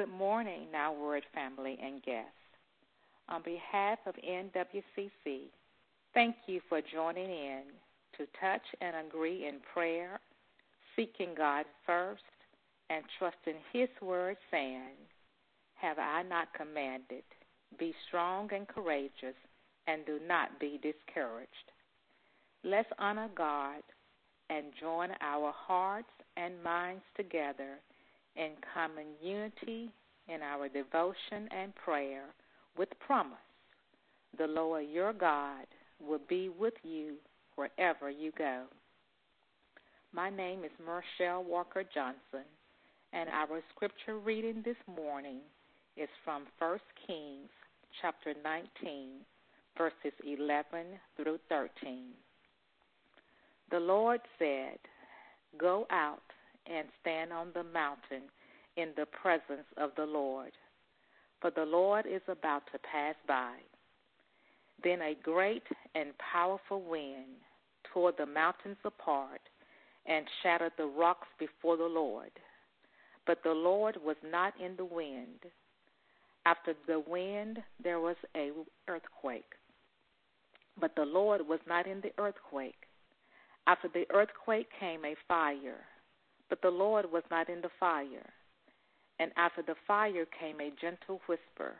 Good morning, Now Word family and guests. On behalf of NWCC, thank you for joining in to touch and agree in prayer, seeking God first, and trusting His word, saying, Have I not commanded? Be strong and courageous, and do not be discouraged. Let's honor God and join our hearts and minds together in common unity in our devotion and prayer with promise. The Lord your God will be with you wherever you go. My name is Marshall Walker Johnson, and our scripture reading this morning is from 1 Kings chapter 19, verses 11 through 13. The Lord said, Go out and stand on the mountain in the presence of the Lord, for the Lord is about to pass by. Then a great and powerful wind tore the mountains apart and shattered the rocks before the Lord. But the Lord was not in the wind. After the wind, there was a earthquake. But the Lord was not in the earthquake. After the earthquake came a fire but the Lord was not in the fire. And after the fire came a gentle whisper.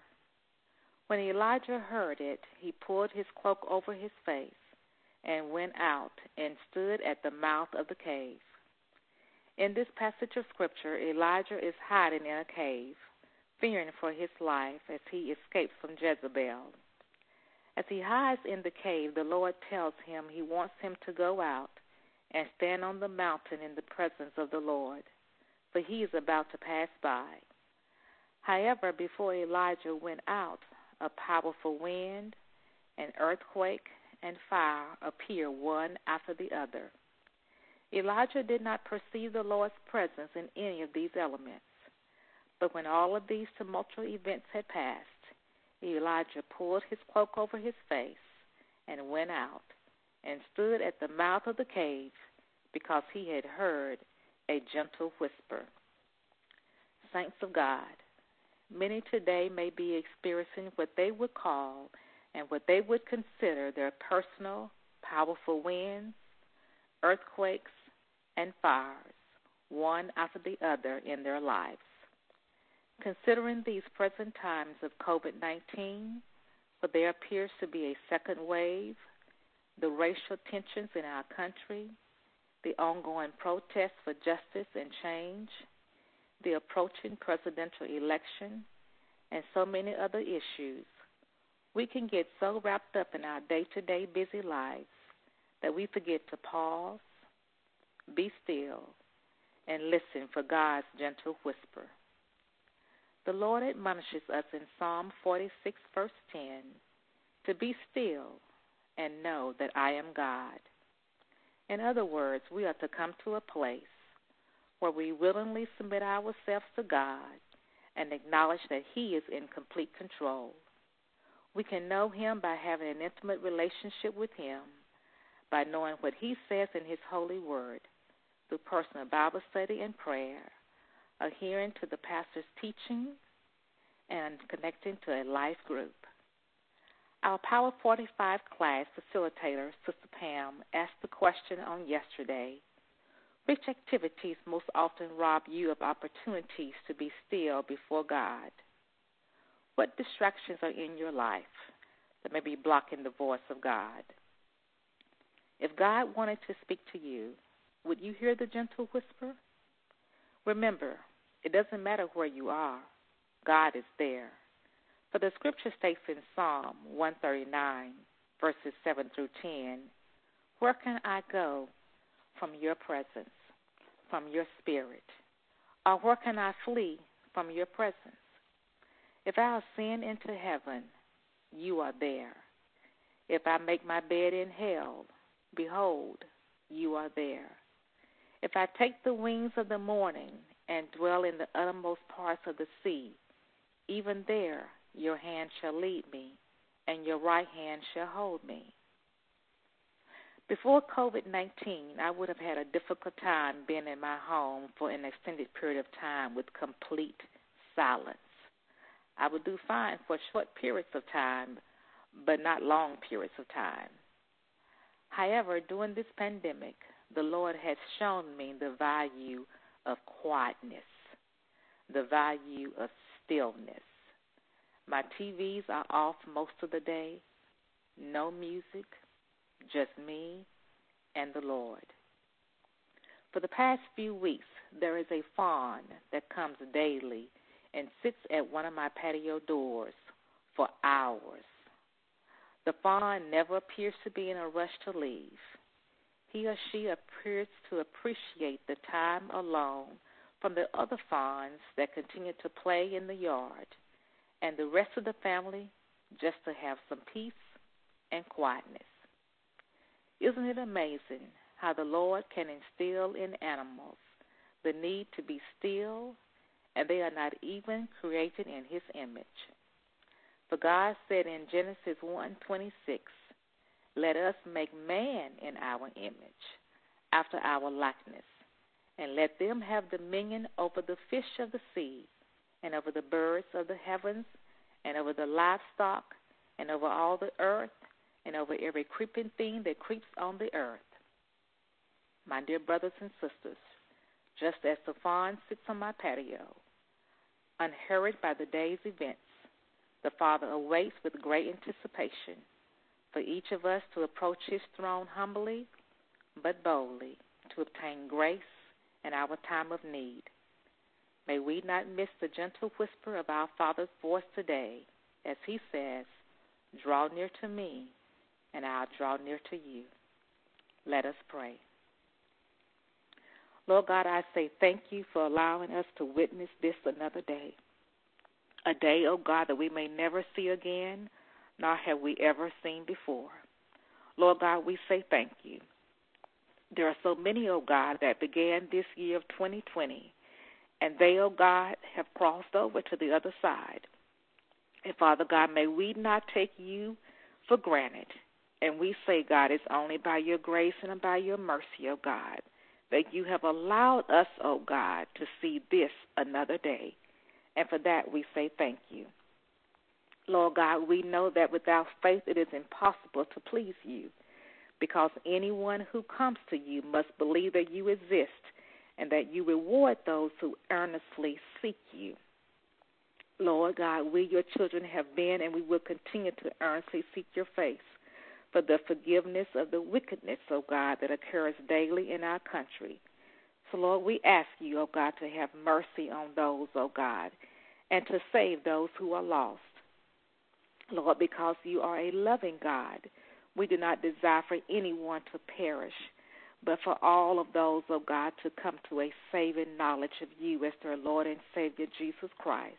When Elijah heard it, he pulled his cloak over his face and went out and stood at the mouth of the cave. In this passage of Scripture, Elijah is hiding in a cave, fearing for his life as he escapes from Jezebel. As he hides in the cave, the Lord tells him he wants him to go out and stand on the mountain in the presence of the Lord, for he is about to pass by. However, before Elijah went out, a powerful wind, an earthquake, and fire appeared one after the other. Elijah did not perceive the Lord's presence in any of these elements. But when all of these tumultuous events had passed, Elijah pulled his cloak over his face and went out and stood at the mouth of the cave because he had heard a gentle whisper. Saints of God, many today may be experiencing what they would call and what they would consider their personal, powerful winds, earthquakes, and fires, one after the other in their lives. Considering these present times of COVID 19, where there appears to be a second wave, the racial tensions in our country, the ongoing protests for justice and change, the approaching presidential election, and so many other issues, we can get so wrapped up in our day to day busy lives that we forget to pause, be still, and listen for God's gentle whisper. The Lord admonishes us in Psalm 46, verse 10, to be still and know that I am God. In other words, we are to come to a place where we willingly submit ourselves to God and acknowledge that He is in complete control. We can know Him by having an intimate relationship with Him, by knowing what He says in His holy word, through personal Bible study and prayer, adhering to the pastor's teaching, and connecting to a life group. Our Power 45 class facilitator, Sister Pam, asked the question on yesterday Which activities most often rob you of opportunities to be still before God? What distractions are in your life that may be blocking the voice of God? If God wanted to speak to you, would you hear the gentle whisper? Remember, it doesn't matter where you are, God is there. For the scripture states in Psalm 139, verses 7 through 10, Where can I go from your presence, from your spirit? Or where can I flee from your presence? If I ascend into heaven, you are there. If I make my bed in hell, behold, you are there. If I take the wings of the morning and dwell in the uttermost parts of the sea, even there your hand shall lead me, and your right hand shall hold me. Before COVID 19, I would have had a difficult time being in my home for an extended period of time with complete silence. I would do fine for short periods of time, but not long periods of time. However, during this pandemic, the Lord has shown me the value of quietness, the value of stillness. My TVs are off most of the day, no music, just me and the Lord. For the past few weeks, there is a fawn that comes daily and sits at one of my patio doors for hours. The fawn never appears to be in a rush to leave. He or she appears to appreciate the time alone from the other fawns that continue to play in the yard, and the rest of the family just to have some peace and quietness. Isn't it amazing how the Lord can instill in animals the need to be still, and they are not even created in His image? For God said in Genesis 1:26, "Let us make man in our image, after our likeness, and let them have dominion over the fish of the sea, and over the birds of the heavens, and over the livestock, and over all the earth, and over every creeping thing that creeps on the earth. My dear brothers and sisters, just as the fawn sits on my patio, unhurried by the day's events, the Father awaits with great anticipation for each of us to approach His throne humbly but boldly to obtain grace in our time of need. May we not miss the gentle whisper of our Father's voice today as He says, Draw near to me, and I'll draw near to you. Let us pray. Lord God, I say thank you for allowing us to witness this another day. A day, O oh God, that we may never see again, nor have we ever seen before. Lord God, we say thank you. There are so many, O oh God, that began this year of 2020, and they, O oh God, have crossed over to the other side. And Father God, may we not take you for granted and we say, God, it's only by your grace and by your mercy, O oh God, that you have allowed us, O oh God, to see this another day. And for that we say thank you. Lord God, we know that without faith it is impossible to please you because anyone who comes to you must believe that you exist and that you reward those who earnestly seek you. Lord God, we, your children, have been and we will continue to earnestly seek your face for the forgiveness of the wickedness, O God, that occurs daily in our country. So, Lord, we ask you, O God, to have mercy on those, O God, and to save those who are lost. Lord, because you are a loving God, we do not desire for anyone to perish, but for all of those, O God, to come to a saving knowledge of you as their Lord and Savior, Jesus Christ.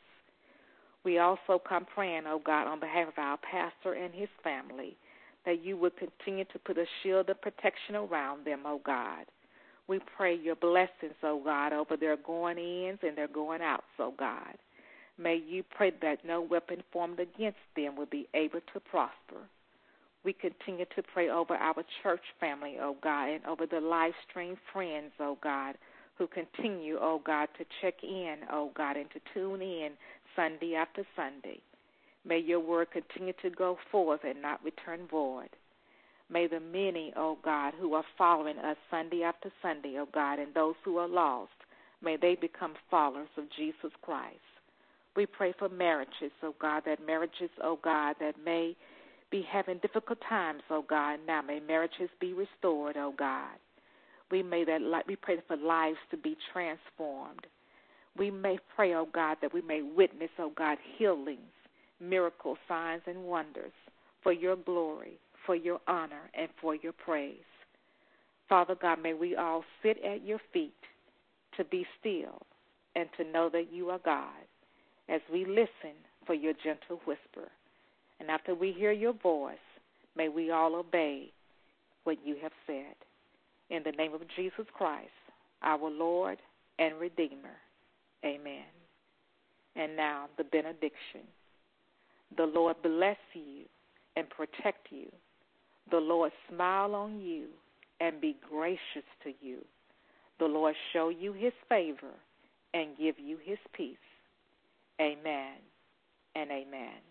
We also come praying, O God, on behalf of our pastor and his family that you would continue to put a shield of protection around them, O God. We pray your blessings, O God, over their going ins and their going outs, O God. May you pray that no weapon formed against them will be able to prosper. We continue to pray over our church family, O God, and over the live stream friends, O God, who continue, O God, to check in, O God, and to tune in Sunday after Sunday. May your word continue to go forth and not return void. May the many, O oh God, who are following us Sunday after Sunday, O oh God, and those who are lost, may they become followers of Jesus Christ. We pray for marriages, O oh God, that marriages, O God, that may be having difficult times, O God. Now may marriages be restored, O God. We may that we pray for lives to be transformed. We may pray, O God, that we may witness, O God, healings miracles, signs, and wonders for your glory, for your honor, and for your praise. Father God, may we all sit at your feet to be still and to know that you are God as we listen for your gentle whisper. And after we hear your voice, may we all obey what you have said. In the name of Jesus Christ, our Lord and Redeemer. Amen. And now the benediction. The Lord bless you and protect you. The Lord smile on you and be gracious to you. The Lord show you his favor and give you his peace. Amen and amen.